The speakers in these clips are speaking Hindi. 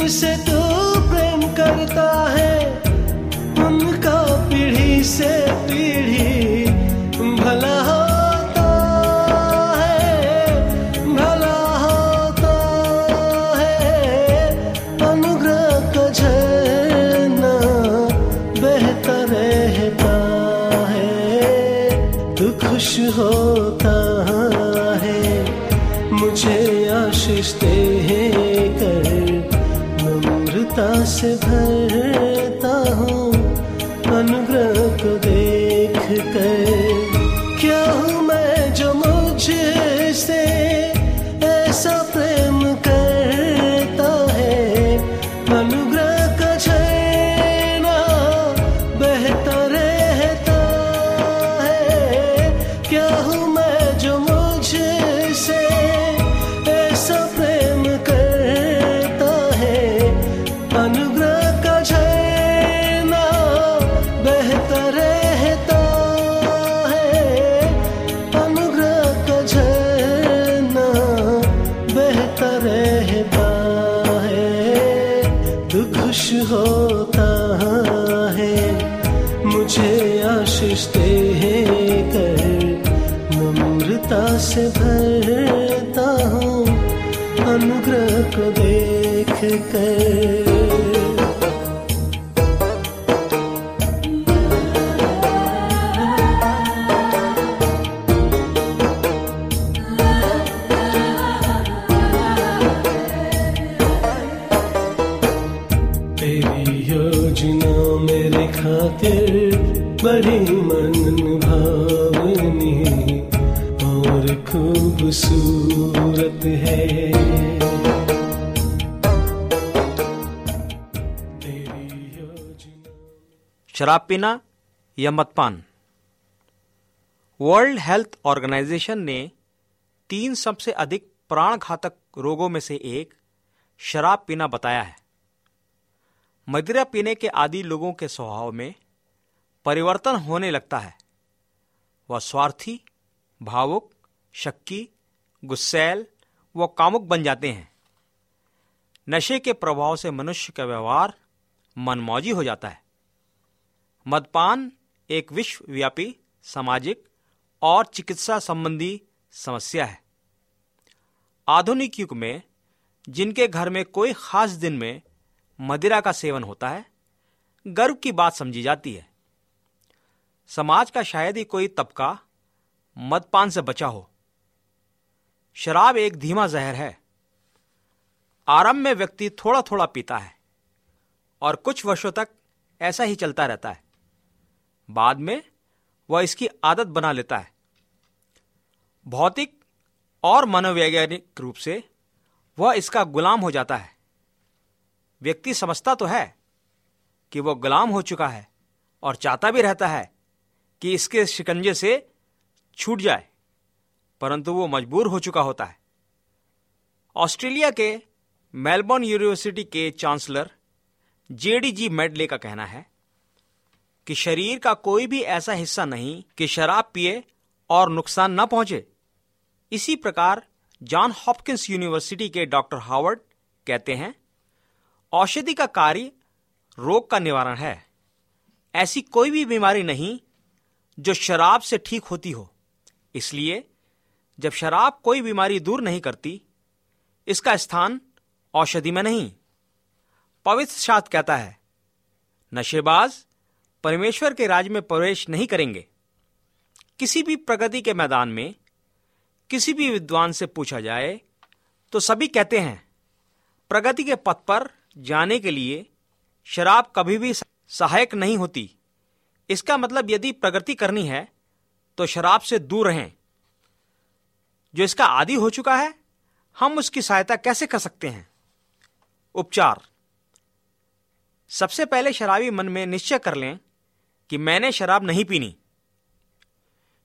हाँ, तो प्रेम करता है। उनका पीढ़ी से पीढ़ी भला भर खातिर बड़ी मन भावनी और खूबसूरत है। शराब पीना या मदपान वर्ल्ड हेल्थ ऑर्गेनाइजेशन ने तीन सबसे अधिक प्राण घातक रोगों में से एक शराब पीना बताया है। मदिरा पीने के आदि लोगों के स्वभाव में परिवर्तन होने लगता है। वह स्वार्थी, भावुक, शक्की, गुस्सैल, व कामुक बन जाते हैं। नशे के प्रभाव से मनुष्य का व्यवहार मनमौजी हो जाता है। मदपान एक विश्वव्यापी, सामाजिक और चिकित्सा संबंधी समस्या है। आधुनिक युग में जिनके घर में कोई खास दिन में मदिरा का सेवन होता है, गर्व की बात समझी जाती है। समाज का शायद ही कोई तबका मदपान से बचा हो। शराब एक धीमा जहर है। आरंभ में व्यक्ति थोड़ा थोड़ा पीता है और कुछ वर्षों तक ऐसा ही चलता रहता है। बाद में वह इसकी आदत बना लेता है। भौतिक और मनोवैज्ञानिक रूप से वह इसका गुलाम हो जाता है। व्यक्ति समझता तो है कि वह गुलाम हो चुका है और चाहता भी रहता है कि इसके शिकंजे से छूट जाए, परंतु वो मजबूर हो चुका होता है। ऑस्ट्रेलिया के मेलबर्न यूनिवर्सिटी के चांसलर जेडी जी मेडले का कहना है कि शरीर का कोई भी ऐसा हिस्सा नहीं कि शराब पिए और नुकसान न पहुँचे। इसी प्रकार जॉन हॉपकिंस यूनिवर्सिटी के डॉक्टर हावर्ड कहते हैं औषधि का कार्य रोग का निवारण है। ऐसी कोई भी बीमारी नहीं जो शराब से ठीक होती हो। इसलिए जब शराब कोई बीमारी दूर नहीं करती, इसका स्थान औषधि में नहीं। पवित्र शास्त्र कहता है, नशेबाज परमेश्वर के राज में प्रवेश नहीं करेंगे। किसी भी प्रगति के मैदान में किसी भी विद्वान से पूछा जाए तो सभी कहते हैं, प्रगति के पथ पर जाने के लिए शराब कभी भी सहायक नहीं होती। इसका मतलब यदि प्रगति करनी है तो शराब से दूर रहें। जो इसका आदि हो चुका है, हम उसकी सहायता कैसे कर सकते हैं? उपचार। सबसे पहले शराबी मन में निश्चय कर लें कि मैंने शराब नहीं पीनी।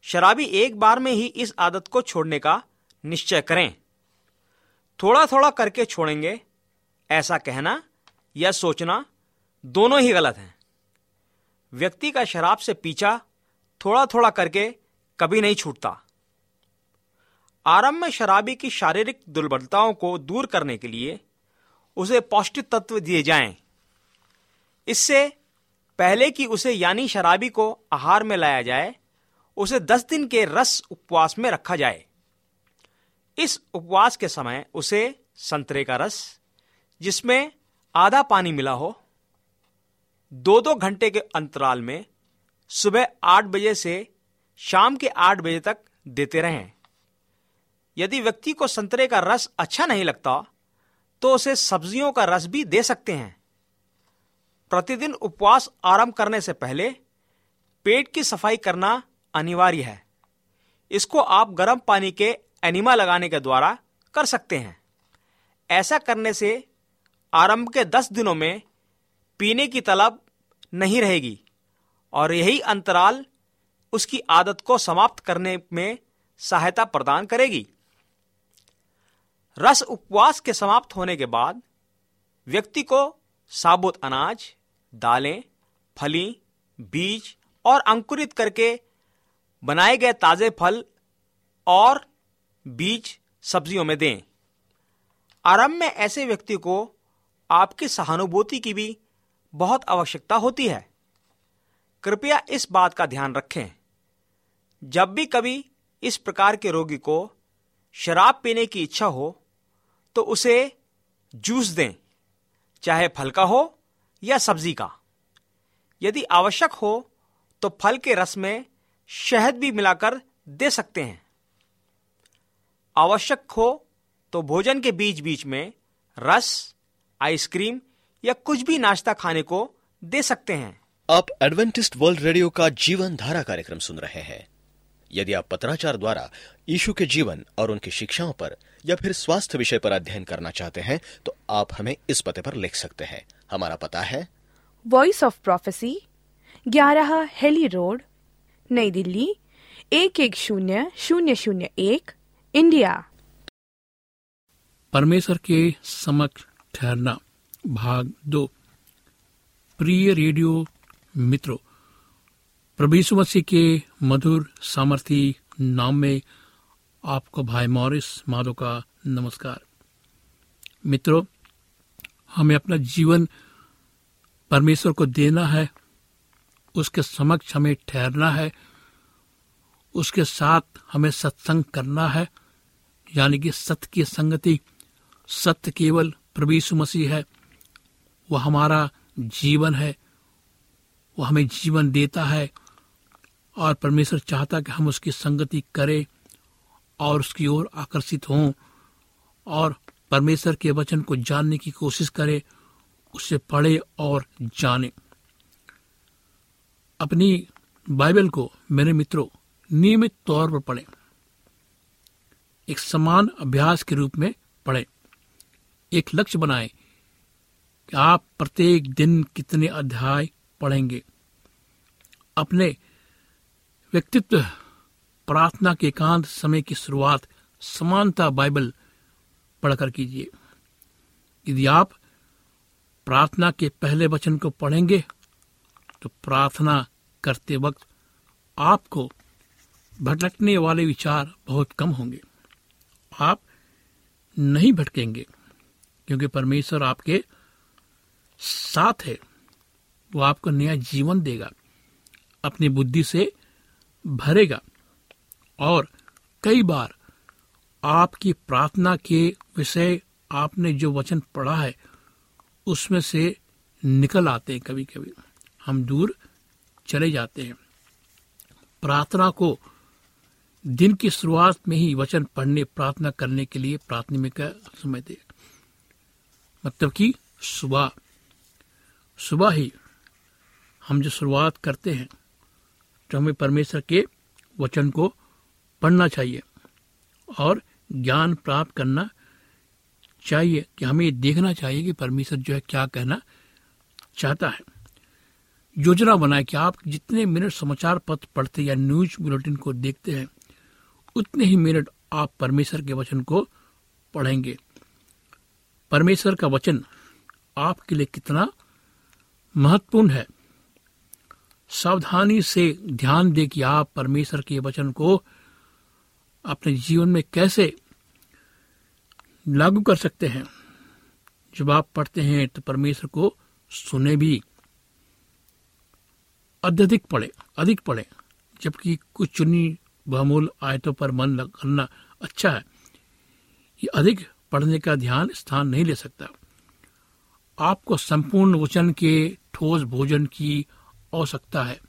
शराबी एक बार में ही इस आदत को छोड़ने का निश्चय करें। थोड़ा थोड़ा करके छोड़ेंगे ऐसा कहना या सोचना दोनों ही गलत हैं। व्यक्ति का शराब से पीछा थोड़ा थोड़ा करके कभी नहीं छूटता। आरंभ में शराबी की शारीरिक दुर्बलताओं को दूर करने के लिए उसे पौष्टिक तत्व दिए जाएँ। इससे पहले कि उसे यानी शराबी को आहार में लाया जाए, उसे दस दिन के रस उपवास में रखा जाए। इस उपवास के समय उसे संतरे का रस जिसमें आधा पानी मिला हो दो दो घंटे के अंतराल में सुबह आठ बजे से शाम के आठ बजे तक देते रहें। यदि व्यक्ति को संतरे का रस अच्छा नहीं लगता तो उसे सब्जियों का रस भी दे सकते हैं। प्रतिदिन उपवास आरंभ करने से पहले पेट की सफ़ाई करना अनिवार्य है। इसको आप गर्म पानी के एनिमा लगाने के द्वारा कर सकते हैं। ऐसा करने से आरंभ के दस दिनों में पीने की तलब नहीं रहेगी और यही अंतराल उसकी आदत को समाप्त करने में सहायता प्रदान करेगी। रस उपवास के समाप्त होने के बाद व्यक्ति को साबुत अनाज, दालें, फली, बीज और अंकुरित करके बनाए गए ताजे फल और बीज सब्जियों में दें। आरंभ में ऐसे व्यक्ति को आपकी सहानुभूति की भी बहुत आवश्यकता होती है। कृपया इस बात का ध्यान रखें। जब भी कभी इस प्रकार के रोगी को शराब पीने की इच्छा हो तो उसे जूस दें, चाहे फल का हो या सब्ज़ी का। यदि आवश्यक हो तो फल के रस में शहद भी मिलाकर दे सकते हैं। आवश्यक हो तो भोजन के बीच बीच में रस आइसक्रीम या कुछ भी नाश्ता खाने को दे सकते हैं। आप एडवेंटिस्ट वर्ल्ड रेडियो का जीवन धारा कार्यक्रम सुन रहे हैं। यदि आप पत्राचार द्वारा यीशु के जीवन और उनकी शिक्षाओं पर या फिर स्वास्थ्य विषय पर अध्ययन करना चाहते हैं तो आप हमें इस पते पर लिख सकते हैं। हमारा पता है। वॉइस ऑफ़ प्रोफेसी ग्यारह हेली रोड नई दिल्ली एक एक शून्य शून्य शून्य एक इंडिया। परमेश्वर के समक्ष ठहरना। भाग दो। प्रिय रेडियो मित्रों, प्रभु मसीह के मधुर सामर्थी नाम में आपको भाई मॉरिस माधो का नमस्कार। मित्रों, हमें अपना जीवन परमेश्वर को देना है, उसके समक्ष हमें ठहरना है, उसके साथ हमें सत्संग करना है, यानी कि सत्य की संगति, सत्य केवल प्रभु यीशु मसीह है, वह हमारा जीवन है वो हमें जीवन देता है और परमेश्वर चाहता कि हम उसकी संगति करें और उसकी ओर आकर्षित हों और परमेश्वर के वचन को जानने की कोशिश करें, उसे पढ़े और जाने। अपनी बाइबल को मेरे मित्रों, नियमित तौर पर पढ़ें। एक समान अभ्यास के रूप में पढ़ें। एक लक्ष्य बनाएँ कि आप प्रत्येक दिन कितने अध्याय पढ़ेंगे। अपने व्यक्तित्व, प्रार्थना के एकांत समय की शुरुआत समानता बाइबल पढ़कर कीजिए। यदि आप प्रार्थना के पहले वचन को पढ़ेंगे तो प्रार्थना करते वक्त आपको भटकने वाले विचार बहुत कम होंगे। आप नहीं भटकेंगे। क्योंकि परमेश्वर आपके साथ है। वो आपको नया जीवन देगा, अपनी बुद्धि से भरेगा और कई बार आपकी प्रार्थना के विषय आपने जो वचन पढ़ा है, उसमें से निकल आते हैं कभी कभी हम दूर चले जाते हैं। प्रार्थना को दिन की शुरुआत में ही वचन पढ़ने, प्रार्थना करने के लिए प्राथमिक का समय दे मतलब कि सुबह। सुबह ही हम जो शुरुआत करते हैं तो हमें परमेश्वर के वचन को पढ़ना चाहिए और ज्ञान प्राप्त करना चाहिए कि हमें देखना चाहिए कि परमेश्वर जो है क्या कहना चाहता है। योजना बनाए कि आप जितने मिनट समाचार पत्र पढ़ते या न्यूज़ बुलेटिन को देखते हैं, उतने ही मिनट आप परमेश्वर के वचन को पढ़ेंगे। परमेश्वर का वचन आपके लिए कितना महत्वपूर्ण है। सावधानी से ध्यान दे कि आप परमेश्वर के वचन को अपने जीवन में कैसे लागू कर सकते हैं। जब आप पढ़ते हैं तो परमेश्वर को सुने भी। अत्यधिक पढ़े, अधिक पढ़े, जबकि कुछ चुनी बहुमूल आयतों पर मन करना अच्छा है। ये अधिक पढ़ने का ध्यान स्थान नहीं ले सकता। आपको संपूर्ण वचन के ठोस भोजन की आवश्यकता है।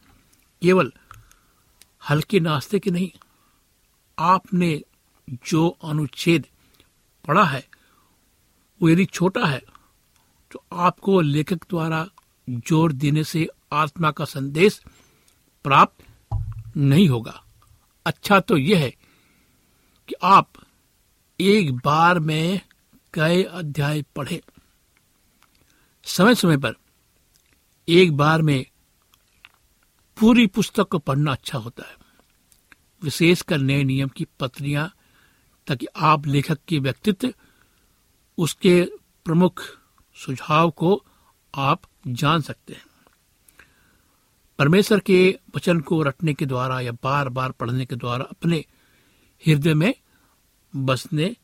केवल हल्के नाश्ते की नहीं, आपने जो अनुच्छेद पढ़ा है, वो यदि छोटा है तो आपको लेखक द्वारा ज़ोर देने से आत्मा का संदेश प्राप्त नहीं होगा। अच्छा तो यह है कि आप एक बार में कई अध्याय पढ़े। समय समय पर एक बार में पूरी पुस्तक को पढ़ना अच्छा होता है। विशेषकर नए नियम की पत्रियाँ, ताकि आप लेखक के व्यक्तित्व, उसके प्रमुख सुझाव को आप जान सकते हैं। परमेश्वर के वचन को रटने के द्वारा या बार बार पढ़ने के द्वारा अपने हृदय में बसने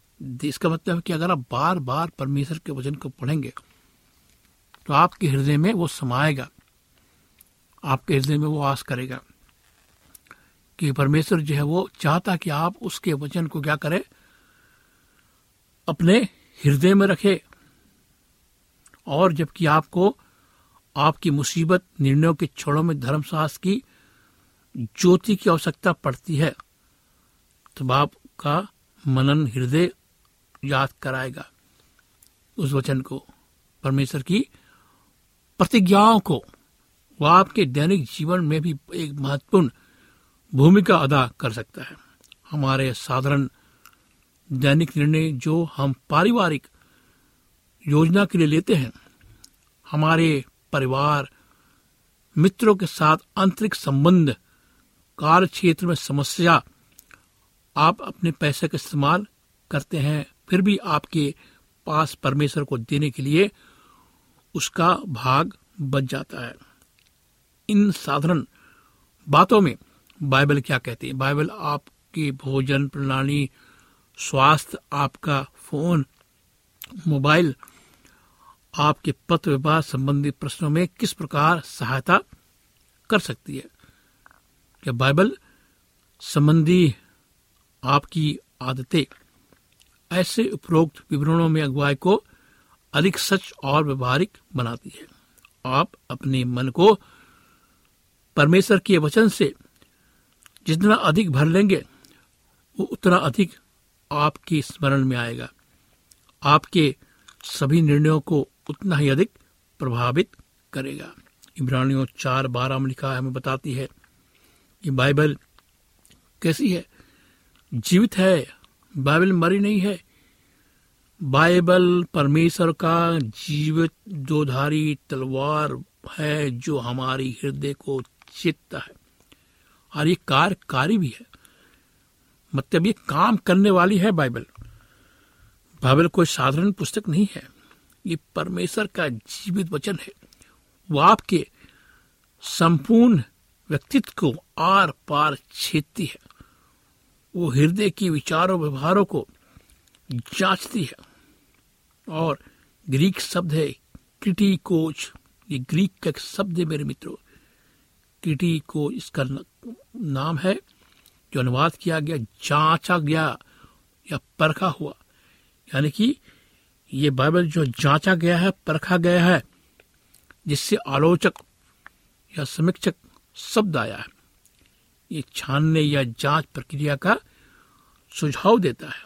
इसका मतलब है कि अगर आप बार बार परमेश्वर के वचन को पढ़ेंगे तो आपके हृदय में वो समाएगा। आपके हृदय में वो आस करेगा कि परमेश्वर जो है वो चाहता कि आप उसके वचन को क्या करें, अपने हृदय में रखे। और जबकि आपको आपकी मुसीबत, निर्णयों के छोड़ों में धर्मशास्त्र की ज्योति की आवश्यकता पड़ती है, तब आपका मनन हृदय याद कराएगा। उस वचन को, परमेश्वर की प्रतिज्ञाओं को वह आपके दैनिक जीवन में भी एक महत्वपूर्ण भूमिका अदा कर सकता है। हमारे साधारण दैनिक निर्णय जो हम पारिवारिक योजना के लिए लेते हैं, हमारे परिवार, मित्रों के साथ आंतरिक संबंध, कार्य क्षेत्र में समस्या आप अपने पैसे का इस्तेमाल करते हैं, फिर भी आपके पास परमेश्वर को देने के लिए उसका भाग बच जाता है। इन साधारण बातों में बाइबल क्या कहती है? बाइबल आपकी भोजन प्रणाली, स्वास्थ्य, आपका फ़ोन, मोबाइल, आपके पत्र विवाह संबंधी प्रश्नों में किस प्रकार सहायता कर सकती है? क्या बाइबल संबंधी आपकी आदतें। ऐसे उपरोक्त विवरणों में अगुवाई को अधिक सच और व्यवहारिक बनाती है। आप अपने मन को परमेश्वर के वचन से जितना अधिक भर लेंगे, वो उतना अधिक आपके स्मरण में आएगा। आपके सभी निर्णयों को उतना ही अधिक प्रभावित करेगा। इब्रानियों चार बारह में लिखा हमें बताती है कि बाइबल कैसी है? जीवित है, बाइबल मरी नहीं है। बाइबल परमेश्वर का जीवित दोधारी तलवार है जो हमारी हृदय को चित्त है। और ये कार्यकारी भी है। मतलब ये काम करने वाली है बाइबल। बाइबल कोई साधारण पुस्तक नहीं है। ये परमेश्वर का जीवित वचन है। वो आपके संपूर्ण व्यक्तित्व को आर पार छेदती है। वो हृदय की विचारों, व्यवहारों को जांचती है। और ग्रीक शब्द है क्रिटी कोच ये ग्रीक का एक शब्द है मेरे मित्रों। क्रिटी को इसका नाम है जो अनुवाद किया गया, जांचा गया या परखा हुआ। यानी कि ये बाइबल जो जांचा गया है, परखा गया है, जिससे आलोचक या समीक्षक शब्द आया है। ये छानने या जाँच प्रक्रिया का सुझाव देता है।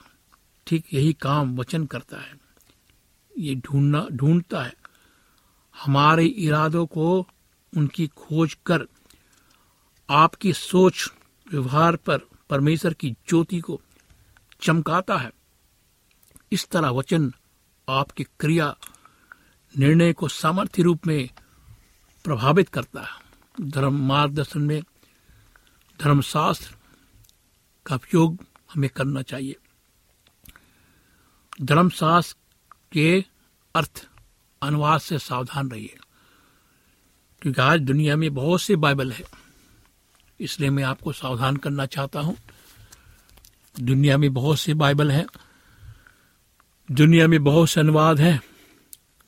ठीक यही काम वचन करता है। ये ढूंढना, ढूंढता है। हमारे इरादों को उनकी खोज कर, आपकी सोच, व्यवहार पर परमेश्वर की ज्योति को चमकाता है। इस तरह वचन आपकी क्रिया निर्णय को सामर्थ्य रूप में प्रभावित करता है। धर्म मार्गदर्शन में धर्मशास्त्र का उपयोग हमें करना चाहिए। धर्मशास्त्र के अर्थ अनुवाद से सावधान रहिए, क्योंकि आज दुनिया में बहुत से बाइबल है। इसलिए मैं आपको सावधान करना चाहता हूँ। दुनिया में बहुत से बाइबल हैं, दुनिया में बहुत से अनुवाद हैं,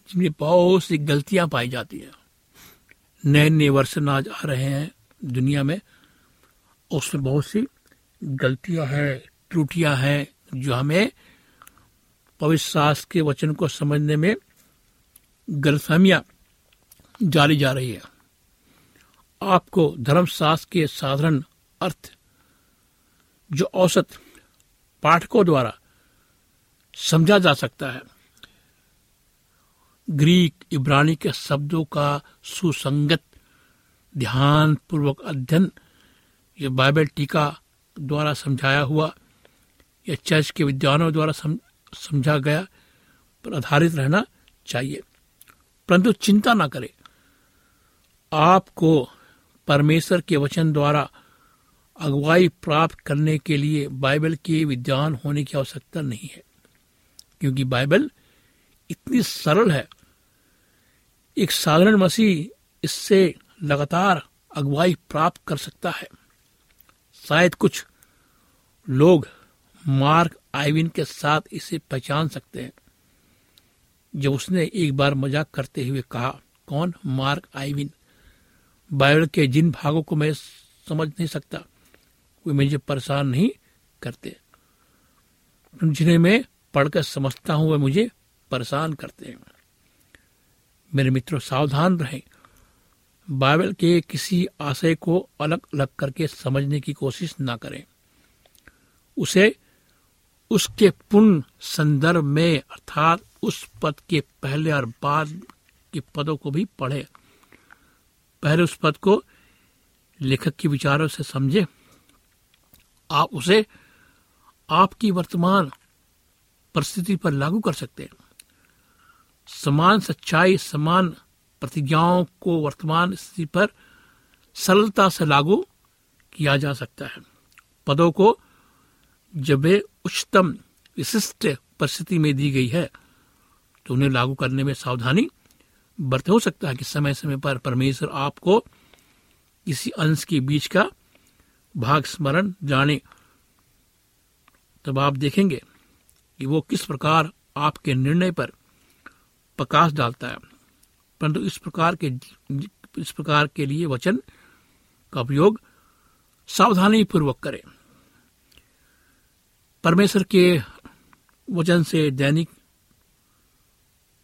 जिनमें बहुत सी गलतियाँ पाई जाती हैं। नए नए वर्षन आज आ रहे हैं दुनिया में। उसमें बहुत सी गलतियाँ हैं, त्रुटियाँ हैं, जो हमें पवित्र शास्त्र के वचन को समझने में गलतफहमियाँ जारी जा रही है। आपको धर्मशास्त्र के साधारण अर्थ, जो औसत पाठकों द्वारा समझा जा सकता है। ग्रीक इब्रानी के शब्दों का सुसंगत ध्यान पूर्वक अध्ययन ये बाइबल टीका द्वारा समझाया हुआ, या चर्च के विद्वानों द्वारा समझा गया पर आधारित रहना चाहिए। परंतु चिंता ना करें। आपको परमेश्वर के वचन द्वारा अगुवाई प्राप्त करने के लिए बाइबल के विद्वान होने की आवश्यकता नहीं है, क्योंकि बाइबल इतनी सरल है। एक साधारण मसीह इससे लगातार अगुवाई प्राप्त कर सकता है। शायद कुछ लोग मार्क आइविन के साथ इसे पहचान सकते हैं। जब उसने एक बार मज़ाक करते हुए कहा, कौन मार्क आइविन? बाइबल के जिन भागों को मैं समझ नहीं सकता, वे मुझे परेशान नहीं करते। जिन्हें मैं पढ़कर समझता हूँ, वे मुझे परेशान करते हैं। मेरे मित्रों, सावधान रहें। बाइबल के किसी आशय को अलग अलग करके समझने की कोशिश ना करें। उसे उसके पूर्ण संदर्भ में अर्थात उस पद के पहले और बाद के पदों को भी पढ़े। पहले उस पद को लेखक के विचारों से समझे। आप उसे आपकी वर्तमान परिस्थिति पर लागू कर सकते हैं। समान सच्चाई, समान प्रतिज्ञाओं को वर्तमान स्थिति पर सरलता से लागू किया जा सकता है। पदों को जब वे उच्चतम विशिष्ट परिस्थिति में दी गई है तो उन्हें लागू करने में सावधानी बरते। हो सकता है कि समय समय पर परमेश्वर आपको किसी अंश के बीच का भाग स्मरण जाने। तब आप देखेंगे कि वो किस प्रकार आपके निर्णय पर प्रकाश डालता है। परंतु इस प्रकार के, इस प्रकार के लिए वचन का उपयोग सावधानी पूर्वक करें। परमेश्वर के वचन से दैनिक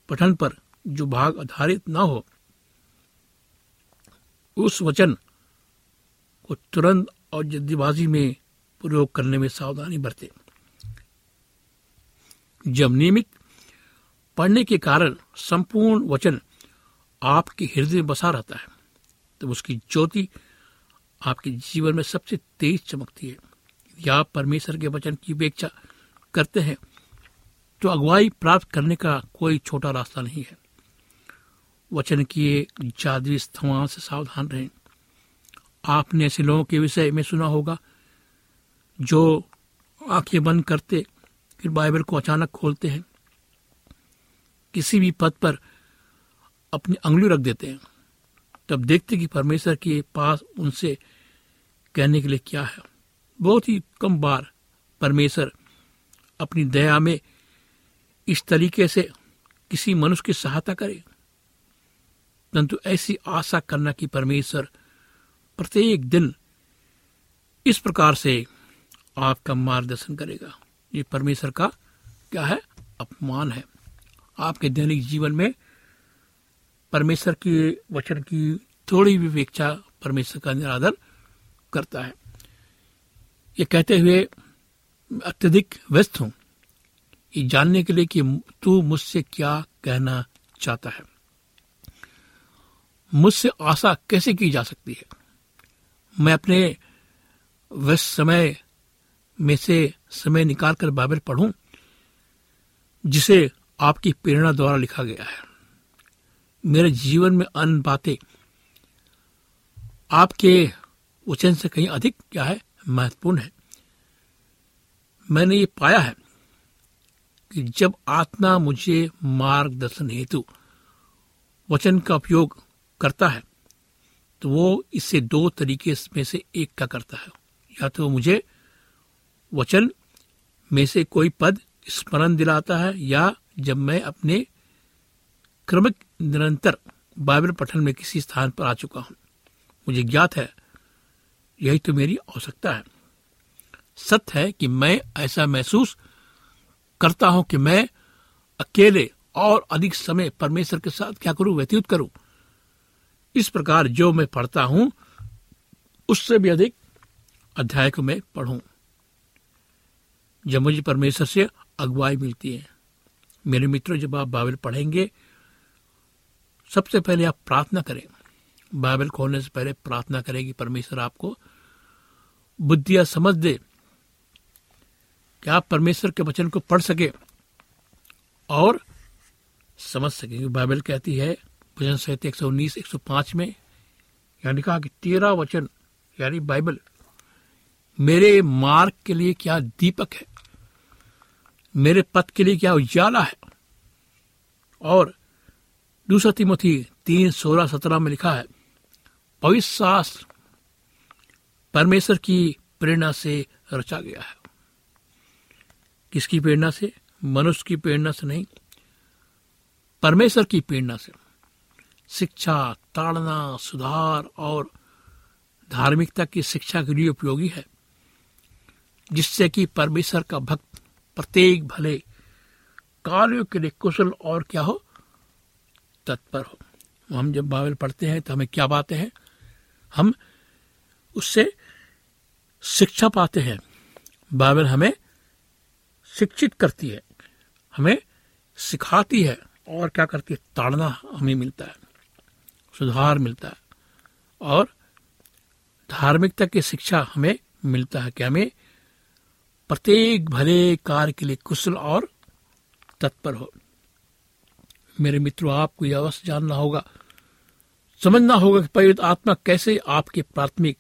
पठन पर जो भाग आधारित न हो, उस वचन को तुरंत और जल्दीबाजी में प्रयोग करने में सावधानी बरतें। जब नियमित पढ़ने के कारण संपूर्ण वचन आपके हृदय में बसा रहता है तो उसकी ज्योति आपके जीवन में सबसे तेज चमकती है। आप परमेश्वर के वचन की उपेक्षा करते हैं तो अगुवाई प्राप्त करने का कोई छोटा रास्ता नहीं है। वचन की जादुई स्थवाओं से सावधान रहें। आपने ऐसे लोगों के विषय में सुना होगा, जो आँखें बंद करते, फिर बाइबल को अचानक खोलते हैं। किसी भी पद पर अपनी अंगुली रख देते हैं। तब देखते कि परमेश्वर के पास उनसे कहने के लिए क्या है। बहुत ही कम बार परमेश्वर अपनी दया में इस तरीके से किसी मनुष्य की सहायता करे। परंतु ऐसी आशा करना कि परमेश्वर प्रत्येक दिन इस प्रकार से आपका मार्गदर्शन करेगा। ये परमेश्वर का क्या है? अपमान है। आपके दैनिक जीवन में परमेश्वर के वचन की थोड़ी भी उपेक्षा परमेश्वर का निरादर करता है। ये कहते हुए अत्यधिक व्यस्त हूँ। ये जानने के लिए कि तू मुझसे क्या कहना चाहता है। मुझसे आशा कैसे की जा सकती है? मैं अपने व्यस्त समय में से समय निकाल कर बाइबल पढ़ूं, जिसे आपकी प्रेरणा द्वारा लिखा गया है। मेरे जीवन में अन्य बातें, आपके वचन से कहीं अधिक क्या है? महत्वपूर्ण है। मैंने ये पाया है कि जब आत्मा मुझे मार्गदर्शन हेतु वचन का उपयोग करता है तो वो इससे दो तरीके में से एक का करता है। या तो मुझे वचन में से कोई पद स्मरण दिलाता है, या जब मैं अपने क्रमिक निरंतर बाइबल पठन में किसी स्थान पर आ चुका हूँ। मुझे ज्ञात है, यही तो मेरी आवश्यकता है। सत्य है कि मैं ऐसा महसूस करता हूँ कि मैं अकेले और अधिक समय परमेश्वर के साथ क्या करूँ, व्यतीत करूँ। इस प्रकार जो मैं पढ़ता हूँ, उससे भी अधिक अध्याय को मैं पढ़ूं। जब मुझे परमेश्वर से अगुवाई मिलती है, मेरे मित्रों, जब आप बाइबल पढ़ेंगे सबसे पहले आप प्रार्थना करें। बाइबल खोलने से पहले प्रार्थना करें कि परमेश्वर आपको बुद्धिया समझ दे कि आप परमेश्वर के वचन को पढ़ सके और समझ सके। बाइबल कहती है, भजन एक सौ पाँच में यानी कहा कि तेरा वचन, यानी बाइबल, मेरे मार्ग के लिए क्या दीपक है? मेरे पथ के लिए क्या उजाला है? और दूसरा तिमोथी तीन सोलह सत्रह में लिखा है पवित्र शास्त्र परमेश्वर की प्रेरणा से रचा गया है। किसकी प्रेरणा से? मनुष्य की प्रेरणा से नहीं, परमेश्वर की प्रेरणा से। शिक्षा, ताड़ना, सुधार और धार्मिकता की शिक्षा के लिए उपयोगी है, जिससे कि परमेश्वर का भक्त प्रत्येक भले कार्यों के लिए कुशल और क्या हो तत्पर हो। हम जब बाइबल पढ़ते हैं तो हमें क्या पाते हैं? हम उससे शिक्षा पाते हैं। बाइबल हमें शिक्षित करती है, हमें सिखाती है और क्या करती है? ताड़ना हमें मिलता है, सुधार मिलता है और धार्मिकता की शिक्षा हमें मिलता है कि हमें प्रत्येक भले कार्य के लिए कुशल और तत्पर हो। मेरे मित्रों, आपको यह अवश्य जानना होगा। समझना होगा कि पवित्र आत्मा कैसे आपके प्राथमिक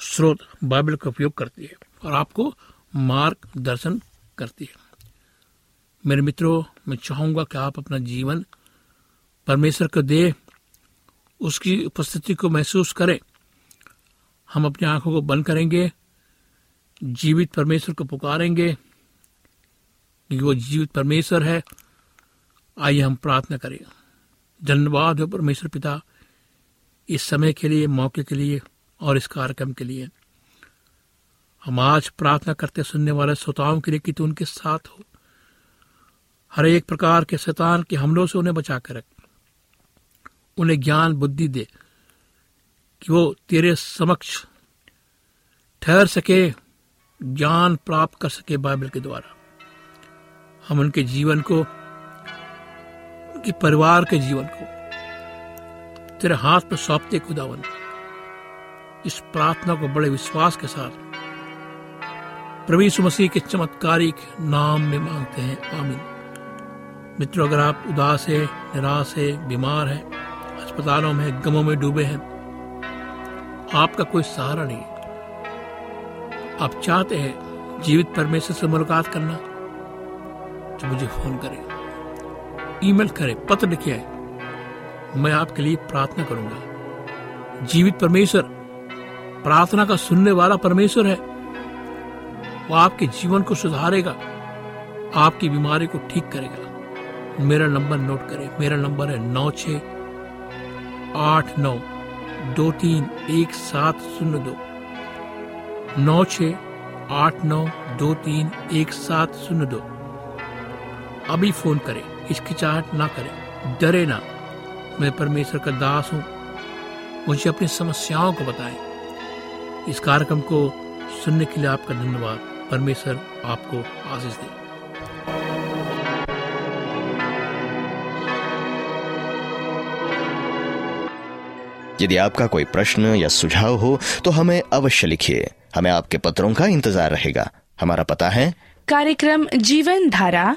स्रोत बाइबल का उपयोग करती है और आपको मार्गदर्शन करती है। मेरे मित्रों, मैं चाहूँगा कि आप अपना जीवन परमेश्वर को दे, उसकी उपस्थिति को महसूस करें। हम अपनी आँखों को बंद करेंगे, जीवित परमेश्वर को पुकारेंगे वो जीवित परमेश्वर है। आइए हम प्रार्थना करें। धन्यवाद हो परमेश्वर पिता, इस समय के लिए, मौके के लिए और इस कार्यक्रम के लिए। हम आज प्रार्थना करते सुनने वाले श्रोताओं के लिए कि तू उनके साथ हो। हर एक प्रकार के शैतान के हमलों से उन्हें बचा कर रख। उन्हें ज्ञान, बुद्धि दे कि वो तेरे समक्ष ठहर सके, ज्ञान प्राप्त कर सके बाइबल के द्वारा। हम उनके जीवन को उनके परिवार के जीवन को, तेरे हाथ में सौंपते खुदावन। इस प्रार्थना को बड़े विश्वास के साथ यीशु मसीह के चमत्कारिक नाम में मांगते हैं। आमिन। मित्रों, अगर आप उदास है, निराश है, बीमार है, अस्पतालों में, गमों में डूबे हैं, आपका कोई सहारा नहीं। आप चाहते हैं जीवित परमेश्वर से मुलाकात करना? तो मुझे फ़ोन करें। ईमेल करें, पत्र लिखे मैं आपके लिए प्रार्थना करूँगा। जीवित परमेश्वर, प्रार्थना का सुनने वाला परमेश्वर है। वो आपके जीवन को सुधारेगा, आपकी बीमारी को ठीक करेगा। मेरा नंबर नोट करें, मेरा नंबर है नौ छ आठ नौ दो तीन एक सात शून्य दो। नौ छ आठ नौ दो तीन एक सात शून्य दो। अभी फ़ोन करें। हिचकिचाहट ना करे डरे ना। मैं परमेश्वर का दास हूँ। मुझे अपनी समस्याओं को बताएँ। इस कार्यक्रम को सुनने के लिए आपका धन्यवाद। परमेश्वर आपको आशीष दे। यदि आपका कोई प्रश्न या सुझाव हो तो हमें अवश्य लिखिए। हमें आपके पत्रों का इंतज़ार रहेगा। हमारा पता है कार्यक्रम Jeevan Dhara